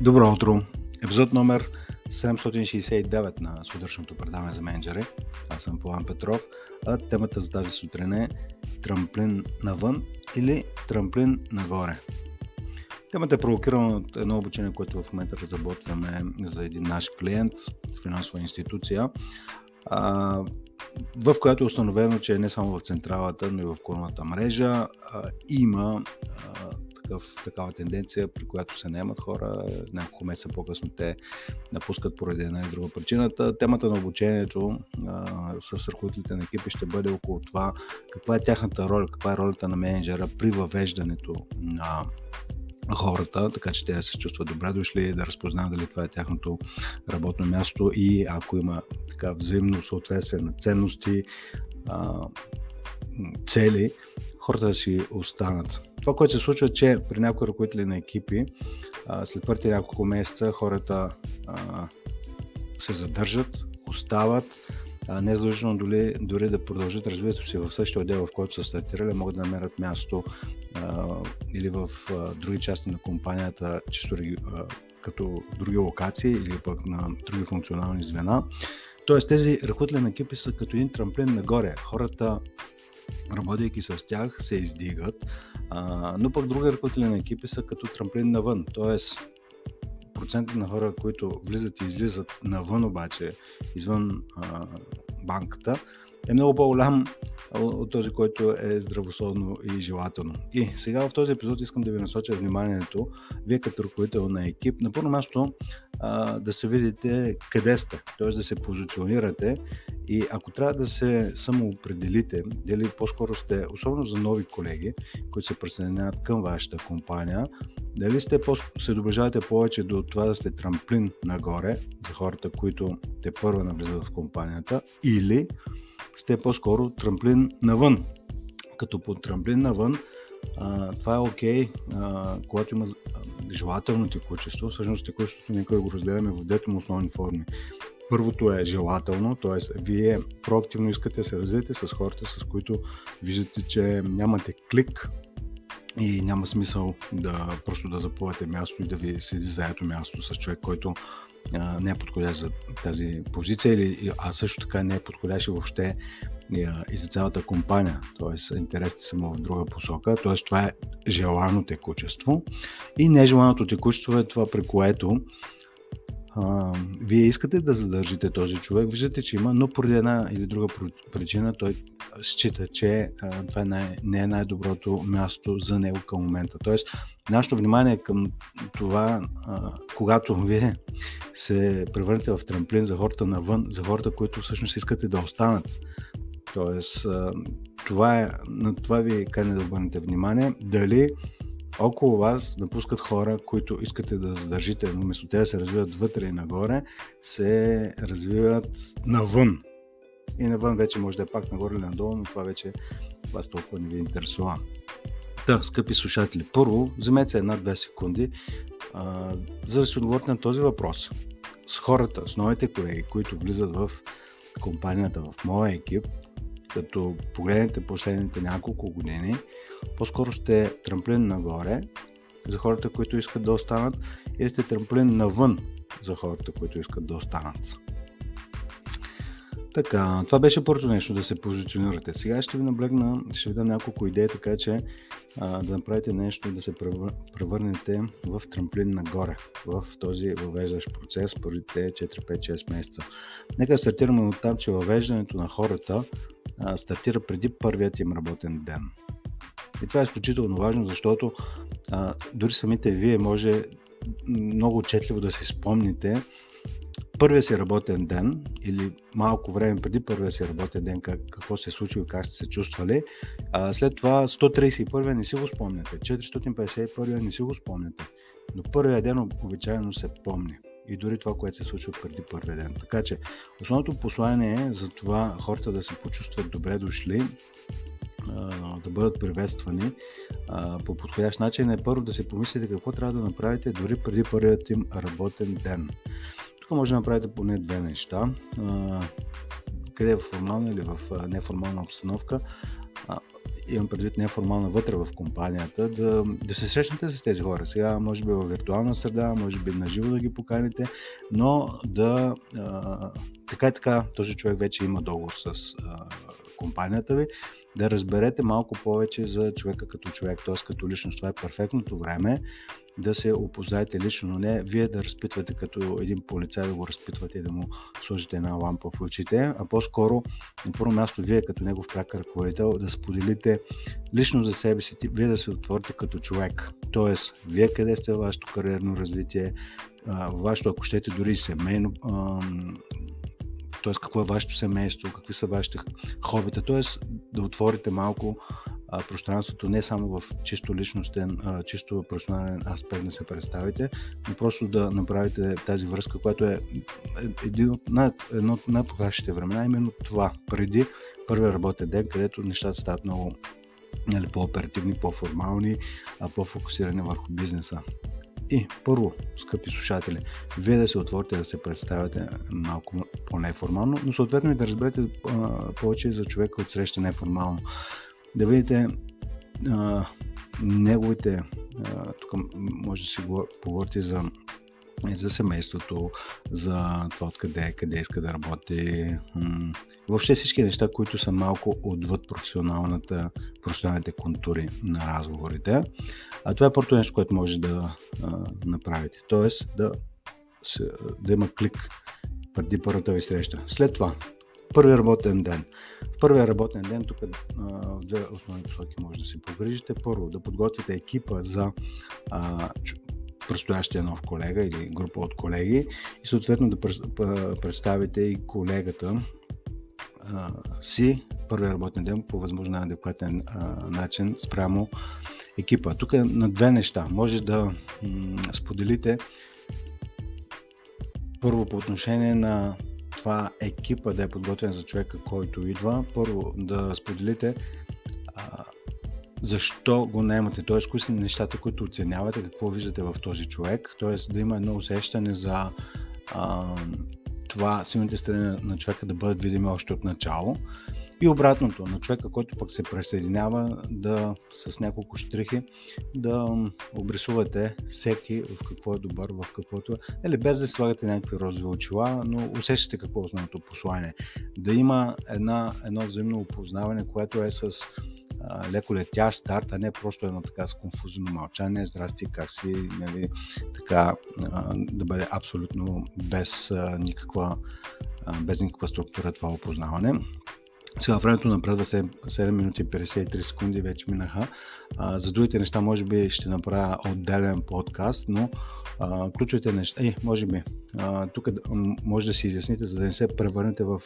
Добро утро! Епизод номер 769 на сутрешното предаване за менеджери. Аз съм Полан Петров, а темата за тази сутрин е трамплин навън или трамплин нагоре. Темата е провокирана от едно обучение, което в момента разработваме за един наш клиент, финансова институция, в която е установено, че не само в централата, но и в клонната мрежа има такъв, такава тенденция, при която се наемат хора, няколко месеца по-късно те напускат поради една или друга причината. Темата на обучението а, с ръководителите на екипи ще бъде около това каква е тяхната роля, каква е ролята на менеджера при въвеждането на хората, така че те се чувстват добре дошли, да разпознават дали това е тяхното работно място и ако има така взаимно съответствие на ценности, а, цели, хората да си останат. Това, което се случва, е, че при някои ръководители на екипи, след първите няколко месеца хората се задържат, остават, не е задължително дори, дори да продължат развитието си в същия отдел, в който са стартирали, могат да намерят място а, или в а, други части на компанията, чисто а, като други локации или пък на други функционални звена. Тоест тези ръководители на екипи са като един трамплин нагоре. Хората работейки с тях, се издигат, а, но пък други ръководители на екипи са като трамплин навън, т.е. процентът на хора, които влизат и излизат навън обаче, извън а, банката, е много по-голям от този, който е здравословно и желателно. И сега в този епизод искам да ви насоча вниманието, вие като ръководител на екип, на първо място да се видите къде сте, т.е. да се позиционирате и ако трябва да се самоопределите, дали по-скоро сте, особено за нови колеги, които се присъединяват към вашата компания, дали сте се доближавате повече до това да сте трамплин нагоре за хората, които те първо навлизат в компанията, или сте по-скоро трамплин навън. Като по трамплин навън, а, това е окей, okay, когато има желателно текучество. Всъщност текучеството никой го разделяме в двете му основни форми. Първото е желателно, т.е. вие проактивно искате да се развиете с хората, с които виждате, че нямате клик и няма смисъл да просто да заплувате място и да ви седи заето място с човек, който не е подходящ за тази позиция, или, а също така не е подходящ въобще и за цялата компания, т.е. интересите са му в друга посока, т.е. това е желано текучество и нежеланото текучество е това, при което вие искате да задържите този човек, виждате, че има, но поради една или друга причина той счита, че а, това е най- не е най-доброто място за него към момента. Тоест, нашето внимание към това, а, когато вие се превърнете в трамплин за хората навън, за хората, които всъщност искате да останат. Тоест, а, това е, на това ви каня да обърнете внимание, дали около вас напускат хора, които искате да задържите, но вместо те да се развиват вътре и нагоре, се развиват навън. И навън вече може да е пак нагоре или надолу, но това вече вас толкова не ви интересува. Та, скъпи слушатели, първо, вземете една-две секунди, а, за да се отговорите на този въпрос. С хората, с новите колеги, които влизат в компанията, в моя екип, като погледнете последните няколко години, по-скоро сте трамплин нагоре за хората, които искат да останат и сте трамплин навън за хората, които искат да останат. Така, това беше първото нещо да се позиционирате. Сега ще ви наблегна, ще ви дам няколко идеи, така че а, да направите нещо да се превърнете в трамплин нагоре в този въвеждащ процес първите 4, 5, 6 месеца. Нека стартираме от там, че въвеждането на хората а, стартира преди първият им работен ден. И това е изключително важно, защото а, дори самите вие може много отчетливо да си спомните първия си работен ден или малко време преди първия си работен ден как, какво се е случило, как сте се чувствали. А, след това 131 не си го спомняте, 451 не си го спомняте, но първия ден обичайно се помни и дори това, което се случва преди първия ден. Така че основното послание е за това хората да се почувстват добре дошли, да бъдат приветствани по подходящ начин е първо да се помислите какво трябва да направите дори преди първият им работен ден. Тук може да направите поне две неща. Къде е в формална или в неформална обстановка, имам предвид неформално вътре в компанията, да, да се срещнете с тези хора. Сега, може би в виртуална среда, може би на живо да ги поканите, но да така и така този човек вече има договор с компанията ви, да разберете малко повече за човека като човек, т.е. като личност. Това е перфектното време да се опознаете лично, но не вие да разпитвате като един полицай да го разпитвате и да му сложите една лампа в очите, а по-скоро на първо място вие като негов прак ръководител да споделите лично за себе си, вие да се отворите като човек. Тоест, вие къде сте в вашето кариерно развитие, вашето, ако щете, дори семейно т.е. какво е вашето семейство, какви са вашите хобита, т.е. да отворите малко а, пространството не само в чисто личностен, а, чисто персонален аспект да се представите, но просто да направите тази връзка, която е един от най- едно от най-подходящите времена, именно това, преди първия работен ден, където нещата стават много нали, по-оперативни, по-формални, а по-фокусирани върху бизнеса. И първо, скъпи слушатели, вие да се отворите да се представяте малко по-неформално, но съответно и да разберете а, повече за човека от среща неформално. Да видите а, неговите, а, тук може да си поговорите за за семейството, за това откъде къде иска да работи. Въобще всички неща, които са малко отвъд професионалната, професионалните контури на разговорите. А това е първото нещо, което може да а, направите. Тоест да, да има клик преди първата ви среща. След това, първи работен ден. В първия работен ден тук в две основни посоки може да се погрижите. Първо, да подготвите екипа за а, предстоящия нов колега или група от колеги и съответно да представите и колегата си първия работен ден по възможно адекватен начин спрямо екипа. Тук е на две неща. Може да споделите първо по отношение на това екипа да е подготвен за човека, който идва. Първо да споделите защо го наемате, т.е. кои са нещата, които оценявате, какво виждате в този човек, т.е. да има едно усещане за а, това силните страни на човека да бъдат видими още от начало. И обратното, на човека, който пък се присъединява да с няколко штрихи да обрисувате всеки в какво е добър, в каквото е. Или без да слагате някакви розови очила, но усещате какво е основното послание. Да има една, едно взаимно опознаване, което е с леко летящ старт, а не просто едно така с конфузно мълчание, здрасти, как си, нали, така, да бъде абсолютно без никаква, без никаква структура това опознаване. Сега времето напредва 7, 7 минути и 53 секунди вече минаха. А, за другите неща може би ще направя отделен подкаст, но а, ключовите неща, и може би, а, тук може да си изясните, за да не се превърнете в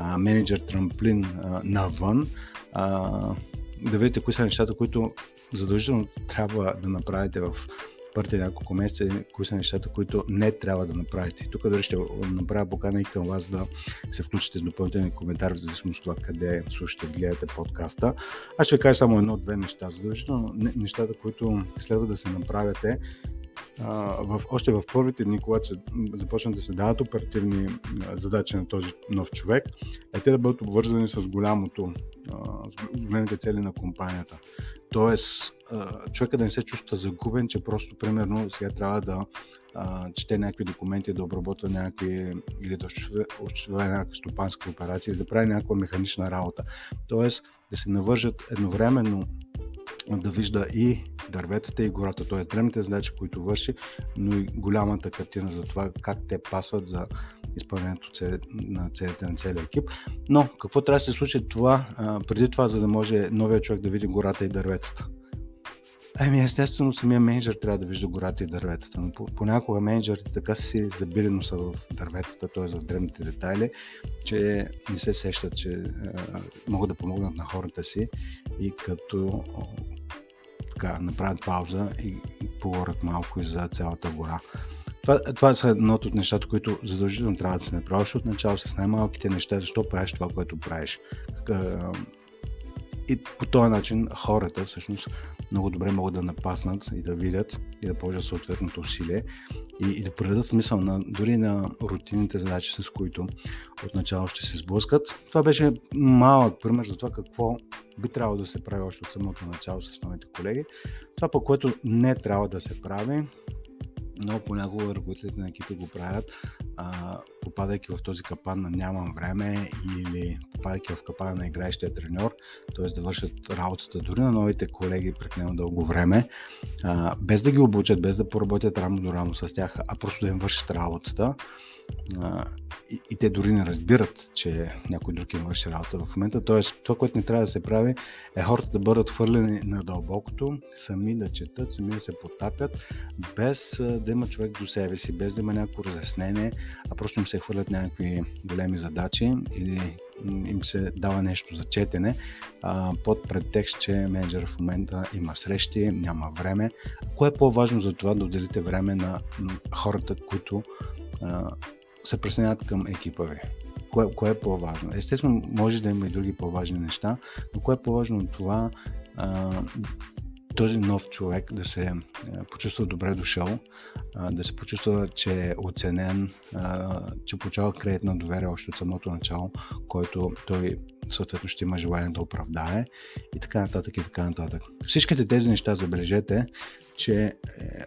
а, менеджер трамплин а, навън, а, да видите кои са нещата, които задължително трябва да направите в първите няколко месеца, кои са нещата, които не трябва да направите. Тук дори ще направя покана и към вас да се включите с допълнителни коментари, в зависимост от това къде слушате, гледате подкаста. Аз ще кажа само едно-две неща. Задължително нещата, които следва да се направяте, в, още в първите дни, когато се, започнат да се дават оперативни задачи на този нов човек, е те да бъдат обвързани с голямото, с големите цели на компанията. Тоест, човека да не се чувства загубен, че просто, примерно, сега трябва да а, чете някакви документи, да обработва някакви или да осъществява някакви стопански операции, или да прави някаква механична работа. Тоест, да се навържат едновременно да вижда и дърветата и гората, т.е. древните задачи, които върши, но и голямата картина за това как те пасват за изпълнението на целите на целия екип. Но какво трябва да се случи това, преди това, за да може новия човек да види гората и дърветата? Ами естествено самия менеджер трябва да вижда гората и дърветата, но понякога менеджерите така си забили носа в дърветата, т.е. в древните детайли, че не се сещат, че а, могат да помогнат на хората си и като така, направят пауза и поговорят малко и за цялата гора. Това, това са едното от нещата, които задължително трябва да се направи още от начало с най-малките неща, защо правиш това, което правиш. И по този начин хората всъщност много добре могат да напаснат и да видят и да положат съответното усилие и, и да придадат смисъл на, дори на рутинните задачи, с които отначало ще се сблъскат. Това беше малък пример за това какво би трябвало да се прави още от самото начало с новите колеги. Това по което не трябва да се прави, но понякога ръководителите на екипи го правят, а, попадайки в този капан на нямам време или попадайки в капана на играещия треньор, т.е. да вършат работата дори на новите колеги прекалено дълго време, а, без да ги обучат, без да поработят рамо до рамо с тях, а просто да им вършат работата и, и те дори не разбират, че някой друг им върши работа в момента. Тоест, това, което не трябва да се прави, е хората да бъдат хвърлени на дълбокото, сами да четат, сами да се потапят, без да има човек до себе си, без да има някакво разяснение, а просто им се хвърлят някакви големи задачи или им се дава нещо за четене а, под предтекст, че менеджер в момента има срещи, няма време. Кое е по-важно за това да отделите време на хората, които а, се присъединяват към екипа ви. Кое, кое е по-важно? Естествено, може да има и други по-важни неща, но кое е по-важно от това а, този нов човек да се почувства добре дошъл, да се почувства, че е оценен, че получава кредитно доверие още от самото начало, който той съответно ще има желание да оправдае и така нататък и така нататък. Всичките тези неща забележете, че е,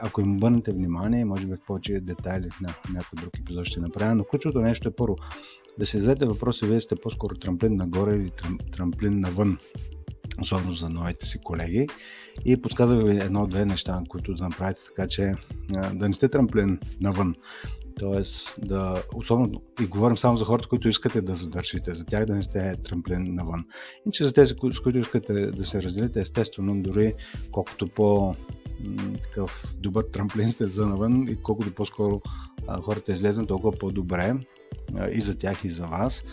ако им обърнете внимание, може би в повече детайли на някой друг епизод ще направя, но ключовото нещо е първо да се зададете въпроса, вие сте по-скоро трамплин нагоре или трамплин навън, особено за новите си колеги. И подсказах ви едно-две неща, които да направите така, че да не сте трамплин навън. Тоест, да, особено и говорим само за хората, които искате да задържите, за тях да не сте трамплин навън. Иначе за тези, с които искате да се разделите, естествено, дори колкото по такъв добър трамплин сте за навън и колкото по-скоро хората излезнат, толкова по-добре и за тях и за вас.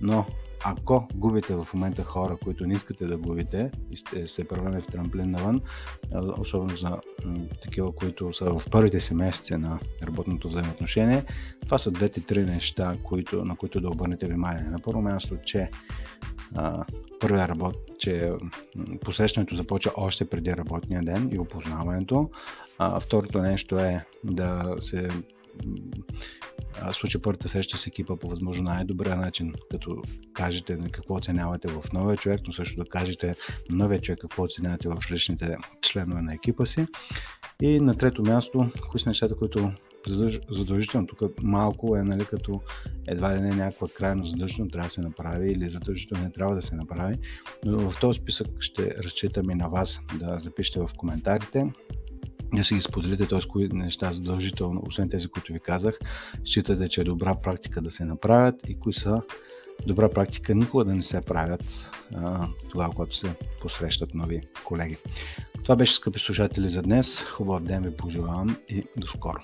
Но ако губите в момента хора, които не искате да губите и сте се превърнали в трамплин навън, особено за такива, които са в първите си месеци на работното взаимоотношение, това са двете-три неща, които, на които да обърнете внимание. На първо място, че първия работ, че посрещането започва още преди работния ден и опознаването. А, второто нещо е да се случай първата среща с екипа по възможно най-добрия начин, като кажете какво оценявате в новия човек, но също да кажете новия човек какво оценявате в различните членове на екипа си. И на трето място, кои са нещата, които задължително тук малко е нали, като едва ли не някаква крайно задължително трябва да се направи или задължително не трябва да се направи. Но в този списък ще разчитам и на вас да запишете в коментарите да си ги споделите, т.е. кои неща задължително, освен тези, които ви казах, считате, че е добра практика да се направят и кои са добра практика никога да не се правят а, тогава, когато се посрещат нови колеги. Това беше, скъпи слушатели, за днес. Хубав ден ви пожелавам и до скоро.